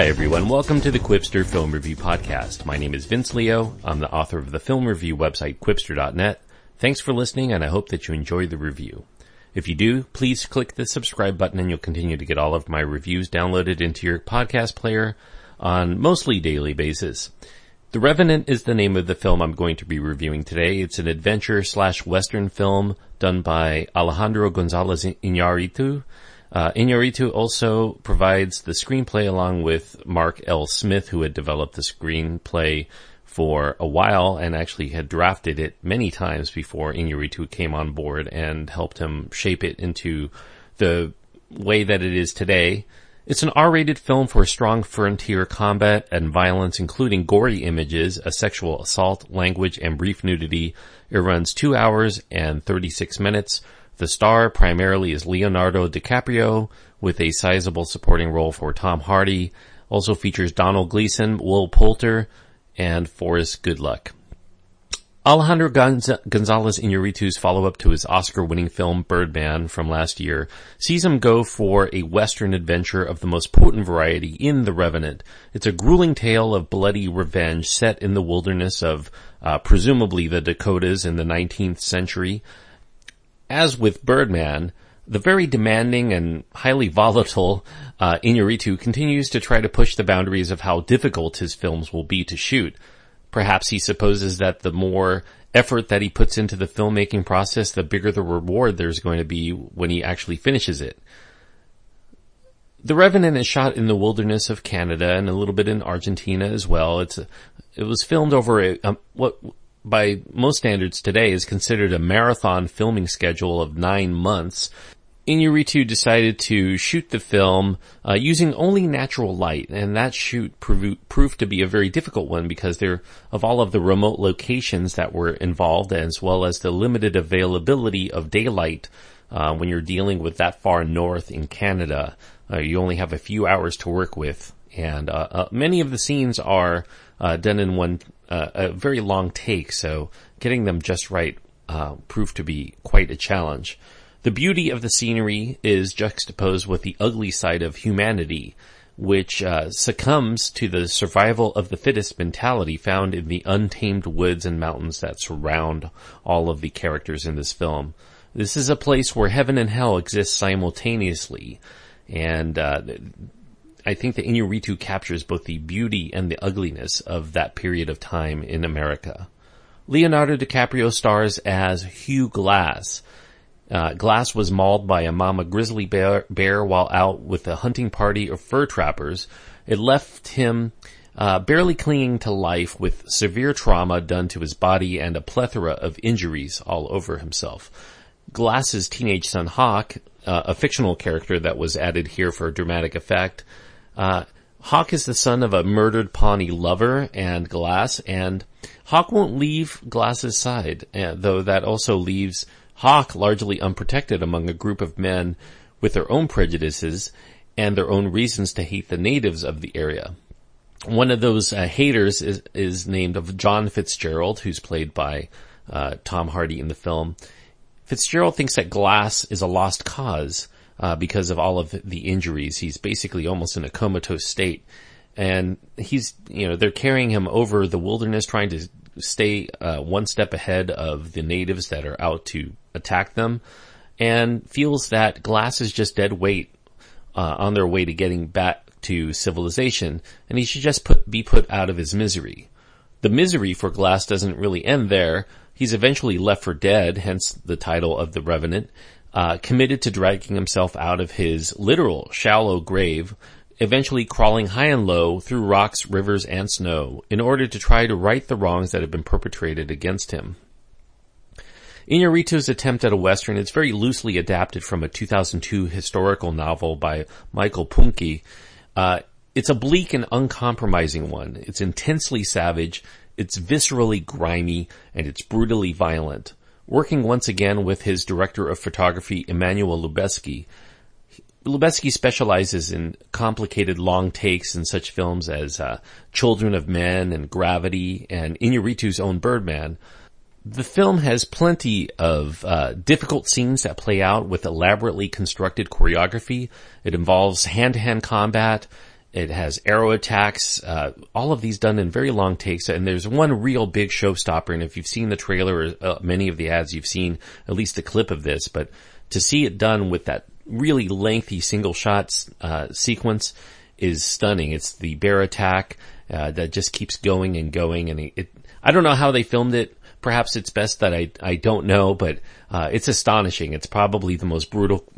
Hi everyone, welcome to the Qwipster Film Review Podcast. My name is Vince Leo. I'm the author of the film review website qwipster.net. Thanks for listening and I hope that you enjoy the review. If you do, please click the subscribe button and you'll continue to get all of my reviews downloaded into your podcast player on mostly daily basis. The Revenant is the name of the film I'm going to be reviewing today. It's an adventure slash western film done by Alejandro Gonzalez Iñárritu. Uh, also provides the screenplay along with Mark L. Smith, who had developed the screenplay for a while and actually had drafted it many times before Iñárritu came on board and helped him shape it into the way that it is today. It's an R-rated film for strong frontier combat and violence, including gory images, a sexual assault, language, and brief nudity. It runs two hours and 36 minutes. The star primarily is Leonardo DiCaprio with a sizable supporting role for Tom Hardy. Also features Domhnall Gleeson, Will Poulter, and Forrest Goodluck. Alejandro Gonzalez Iñárritu's follow-up to his Oscar-winning film Birdman from last year sees him go for a western adventure of the most potent variety in The Revenant. It's a grueling tale of bloody revenge set in the wilderness of uh, presumably the Dakotas in the 19th century as with Birdman, the very demanding and highly volatile uh, Iñárritu continues to try to push the boundaries of how difficult his films will be to shoot. Perhaps he supposes that the more effort that he puts into the filmmaking process, the bigger the reward there's going to be when he actually finishes it. The Revenant is shot in the wilderness of Canada and a little bit in Argentina as well. It's a, it was filmed over a, um, what by most standards today is considered a marathon filming schedule of nine months. Iñárritu decided to shoot the film uh, using only natural light, and that shoot proved, proved to be a very difficult one because there of all of the remote locations that were involved, as well as the limited availability of daylight uh, when you're dealing with that far north in Canada. Uh, you only have a few hours to work with, and uh, uh, many of the scenes are uh, done in one uh, a very long take, so getting them just right uh, proved to be quite a challenge. The beauty of the scenery is juxtaposed with the ugly side of humanity, which uh, succumbs to the survival of the fittest mentality found in the untamed woods and mountains that surround all of the characters in this film. This is a place where heaven and hell exist simultaneously, and uh, I think that Iñárritu captures both the beauty and the ugliness of that period of time in America. Leonardo DiCaprio stars as Hugh Glass. Uh, Glass was mauled by a mama grizzly bear, bear, while out with a hunting party of fur trappers. It left him uh, barely clinging to life with severe trauma done to his body and a plethora of injuries all over himself. Glass's teenage son Hawk, uh, a fictional character that was added here for dramatic effect, uh, Hawk is the son of a murdered Pawnee lover and Glass, and Hawk won't leave Glass's side, uh, though that also leaves Hawk largely unprotected among a group of men with their own prejudices and their own reasons to hate the natives of the area. One of those uh, haters is, is named of John Fitzgerald, who's played by uh, Tom Hardy in the film. Fitzgerald thinks that Glass is a lost cause, uh, because of all of the injuries. He's basically almost in a comatose state. And he's, you know, they're carrying him over the wilderness trying to stay uh, one step ahead of the natives that are out to attack them and feels that Glass is just dead weight uh, on their way to getting back to civilization and he should just put, be put out of his misery. The misery for Glass doesn't really end there. He's eventually left for dead, hence the title of The Revenant, uh, committed to dragging himself out of his literal shallow grave, eventually crawling high and low through rocks, rivers, and snow in order to try to right the wrongs that had been perpetrated against him. Iñárritu's attempt at a western is very loosely adapted from a 2002 historical novel by Michael Punke. Uh, it's a bleak and uncompromising one. It's intensely savage, it's viscerally grimy, and it's brutally violent working once again with his director of photography, Emmanuel Lubezki. Lubezki specializes in complicated long takes in such films as uh, Children of Men and Gravity and Iñárritu's own Birdman. The film has plenty of uh, difficult scenes that play out with elaborately constructed choreography. It involves hand-to-hand combat it has arrow attacks, uh, all of these done in very long takes. And there's one real big showstopper. And if you've seen the trailer or uh, many of the ads, you've seen at least a clip of this. But to see it done with that really lengthy single shots uh, sequence is stunning. It's the bear attack uh, that just keeps going and going. And it, it, I don't know how they filmed it. Perhaps it's best that I I don't know, but uh, it's astonishing. It's probably the most brutal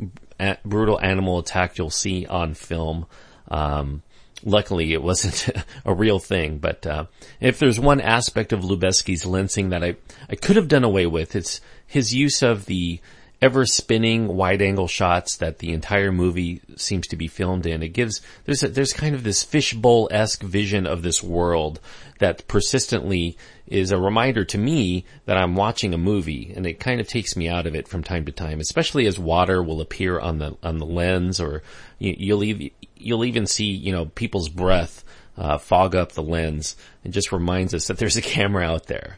brutal animal attack you'll see on film. Um, luckily it wasn't a real thing, but, uh, if there's one aspect of Lubezki's lensing that I, I could have done away with, it's his use of the ever spinning wide angle shots that the entire movie seems to be filmed in. It gives, there's a, there's kind of this fishbowl-esque vision of this world that persistently is a reminder to me that I'm watching a movie and it kind of takes me out of it from time to time, especially as water will appear on the, on the lens or you, you'll even, you'll even see, you know, people's breath, uh, fog up the lens. It just reminds us that there's a camera out there.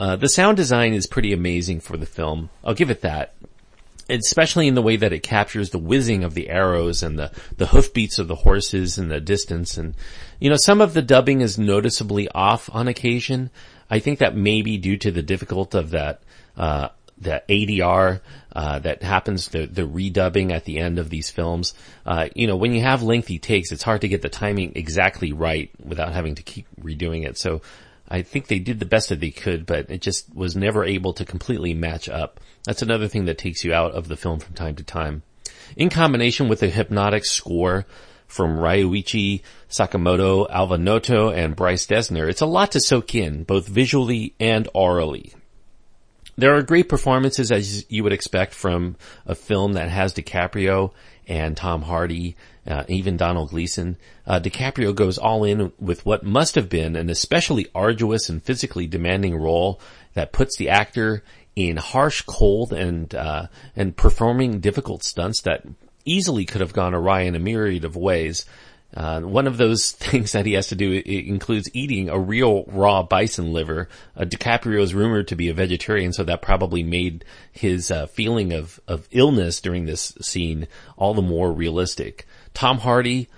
Uh, the sound design is pretty amazing for the film. I'll give it that especially in the way that it captures the whizzing of the arrows and the, the hoofbeats of the horses in the distance. And, you know, some of the dubbing is noticeably off on occasion. I think that may be due to the difficult of that, uh, the ADR, uh, that happens, the, the redubbing at the end of these films. Uh, you know, when you have lengthy takes, it's hard to get the timing exactly right without having to keep redoing it. So I think they did the best that they could, but it just was never able to completely match up. That's another thing that takes you out of the film from time to time. In combination with the hypnotic score from Ryuichi Sakamoto, Alva Noto, and Bryce Dessner, it's a lot to soak in, both visually and aurally. There are great performances as you would expect from a film that has DiCaprio and Tom Hardy, uh, even Domhnall Gleeson. Uh, DiCaprio goes all in with what must have been an especially arduous and physically demanding role that puts the actor in harsh cold and, uh, and performing difficult stunts that easily could have gone awry in a myriad of ways. Uh, one of those things that he has to do includes eating a real raw bison liver. Uh, DiCaprio is rumored to be a vegetarian, so that probably made his uh, feeling of of illness during this scene all the more realistic. Tom Hardy,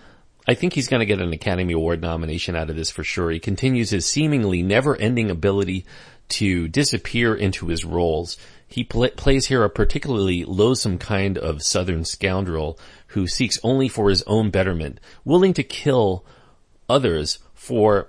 I think he's going to get an Academy Award nomination out of this for sure. He continues his seemingly never-ending ability to disappear into his roles. He pl- plays here a particularly loathsome kind of southern scoundrel who seeks only for his own betterment, willing to kill others for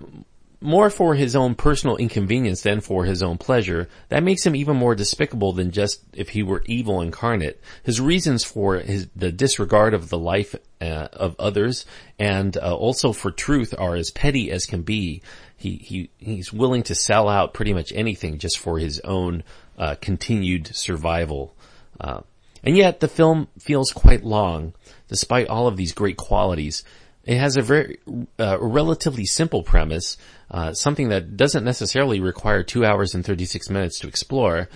more for his own personal inconvenience than for his own pleasure, that makes him even more despicable than just if he were evil incarnate. His reasons for his, the disregard of the life uh, of others and uh, also for truth are as petty as can be. He, he, he's willing to sell out pretty much anything just for his own uh, continued survival. Uh, and yet the film feels quite long, despite all of these great qualities. It has a very uh, relatively simple premise, uh, something that doesn't necessarily require two hours and 36 minutes to explore.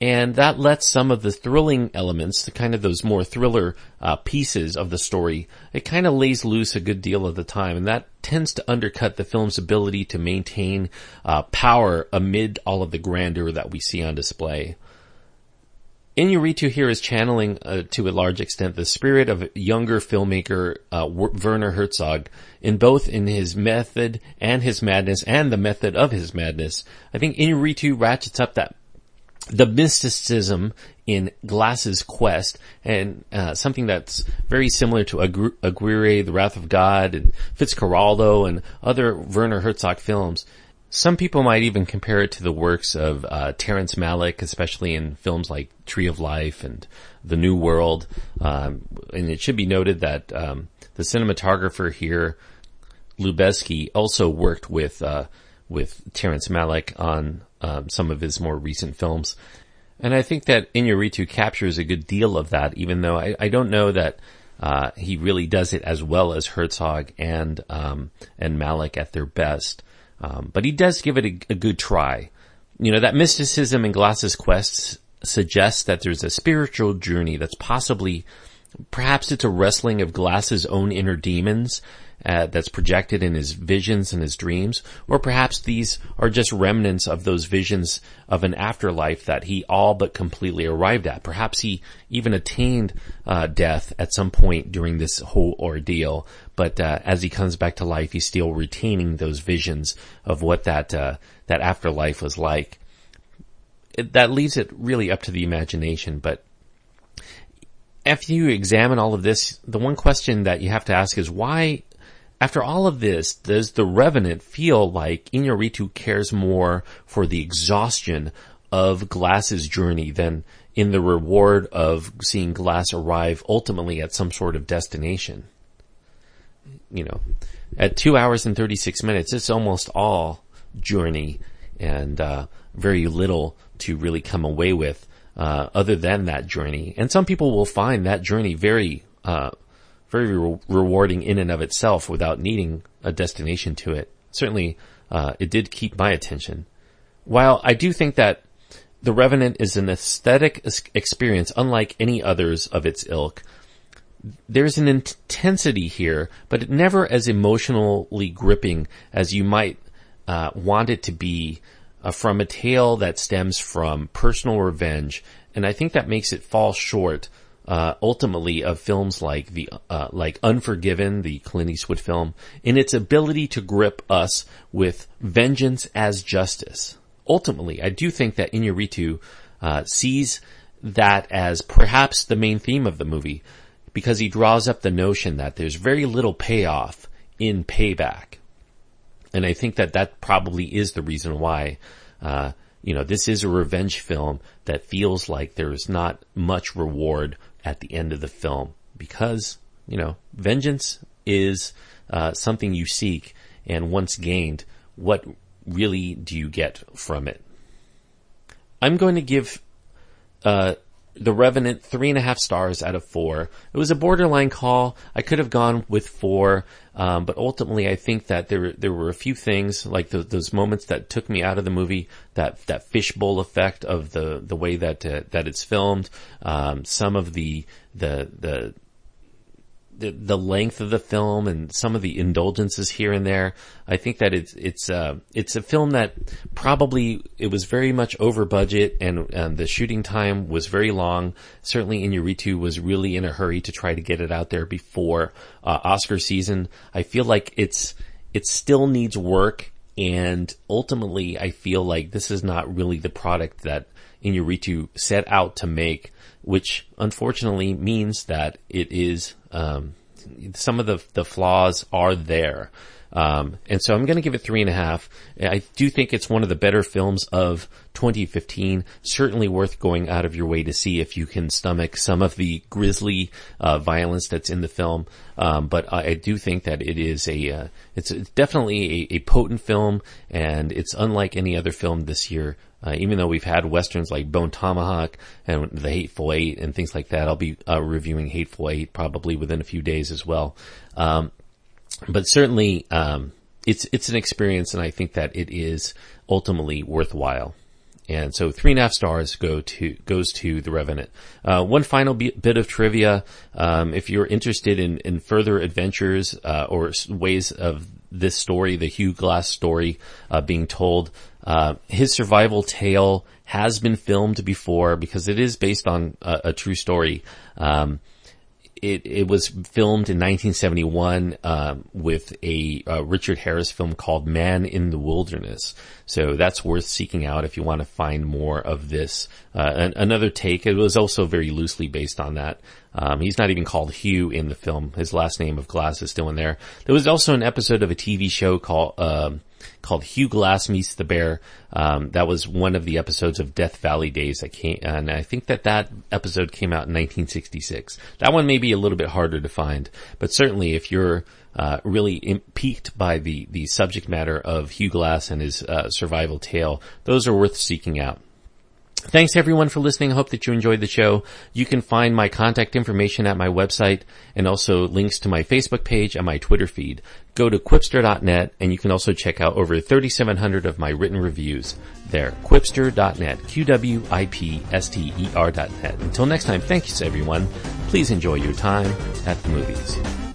And that lets some of the thrilling elements, the kind of those more thriller uh, pieces of the story, it kind of lays loose a good deal of the time, and that tends to undercut the film's ability to maintain uh, power amid all of the grandeur that we see on display. Iñárritu here is channeling uh, to a large extent the spirit of younger filmmaker uh, Werner Herzog in both in his method and his madness and the method of his madness. I think Iñárritu ratchets up that the mysticism in Glass's quest and uh, something that's very similar to Aguirre, The Wrath of God, and Fitzcarraldo, and other Werner Herzog films. Some people might even compare it to the works of uh, Terrence Malick, especially in films like Tree of Life and The New World. Um, and it should be noted that um, the cinematographer here, Lubezki, also worked with uh, with Terrence Malick on um, some of his more recent films. And I think that Iñárritu captures a good deal of that, even though I, I don't know that uh, he really does it as well as Herzog and um, and Malick at their best. Um, but he does give it a, a, good try. You know, that mysticism in Glass's quests suggests that there's a spiritual journey that's possibly Perhaps it's a wrestling of Glass's own inner demons uh, that's projected in his visions and his dreams, or perhaps these are just remnants of those visions of an afterlife that he all but completely arrived at. Perhaps he even attained uh, death at some point during this whole ordeal, but uh, as he comes back to life, he's still retaining those visions of what that uh, that afterlife was like. It, that leaves it really up to the imagination, but after you examine all of this, the one question that you have to ask is why after all of this, does the Revenant feel like Iñárritu cares more for the exhaustion of Glass's journey than in the reward of seeing Glass arrive ultimately at some sort of destination? You know, at two hours and 36 minutes, it's almost all journey and, uh, very little to really come away with, uh, other than that journey. And some people will find that journey very, uh, very re- rewarding in and of itself without needing a destination to it. Certainly, uh, it did keep my attention. While I do think that The Revenant is an aesthetic experience unlike any others of its ilk, there's an intensity here, but it never as emotionally gripping as you might uh, want it to be uh, from a tale that stems from personal revenge, and I think that makes it fall short uh, ultimately of films like the uh, like Unforgiven, the Clint Eastwood film, in its ability to grip us with vengeance as justice. Ultimately, I do think that Iñárritu uh, sees that as perhaps the main theme of the movie, because he draws up the notion that there's very little payoff in payback, and I think that that probably is the reason why. Uh, you know, this is a revenge film that feels like there is not much reward at the end of the film because, you know, vengeance is uh, something you seek and once gained, what really do you get from it? I'm going to give, uh, the Revenant three and a half stars out of four. It was a borderline call. I could have gone with four, um, but ultimately I think that there there were a few things like the, those moments that took me out of the movie. That that fishbowl effect of the the way that uh, that it's filmed. Um, some of the the the the, the length of the film and some of the indulgences here and there. I think that it's it's uh, it's a film that probably it was very much over budget and, and the shooting time was very long. Certainly, Iñárritu was really in a hurry to try to get it out there before uh, Oscar season. I feel like it's it still needs work, and ultimately, I feel like this is not really the product that Iñárritu set out to make which unfortunately means that it is um, some of the the flaws are there. Um, and so I'm going to give it three and a half. I do think it's one of the better films of 2015. Certainly worth going out of your way to see if you can stomach some of the grisly uh, violence that's in the film. Um, but I, I, do think that it is a uh, it's, definitely a, a, potent film, and it's unlike any other film this year. Uh, even though we've had westerns like Bone Tomahawk and The Hateful Eight and things like that, I'll be uh, reviewing Hateful Eight probably within a few days as well. Um, but certainly, um, it's it's an experience, and I think that it is ultimately worthwhile. And so three and a half stars go to, goes to The Revenant. Uh, one final bit of trivia. Um, if you're interested in, in further adventures, uh, or ways of this story, the Hugh Glass story, uh, being told, uh, his survival tale has been filmed before because it is based on a, a true story. Um, it, it was filmed in 1971 um, with a, a, Richard Harris film called Man in the Wilderness. So that's worth seeking out if you want to find more of this. Uh, an, another take. It was also very loosely based on that. Um, he's not even called Hugh in the film. His last name of Glass is still in there. There was also an episode of a TV show called. Um, called Hugh Glass Meets the Bear. Um, that was one of the episodes of Death Valley Days that came, and I think that that episode came out in 1966. That one may be a little bit harder to find, but certainly if you're uh, really piqued by the the subject matter of Hugh Glass and his uh, survival tale, those are worth seeking out. Thanks everyone for listening. I hope that you enjoyed the show. You can find my contact information at my website and also links to my Facebook page and my Twitter feed. Go to qwipster.net and you can also check out over 3,700 of my written reviews there. qwipster.net, Q-W-I-P-S-T-E-R.net. Until next time, thanks everyone. Please enjoy your time at the movies.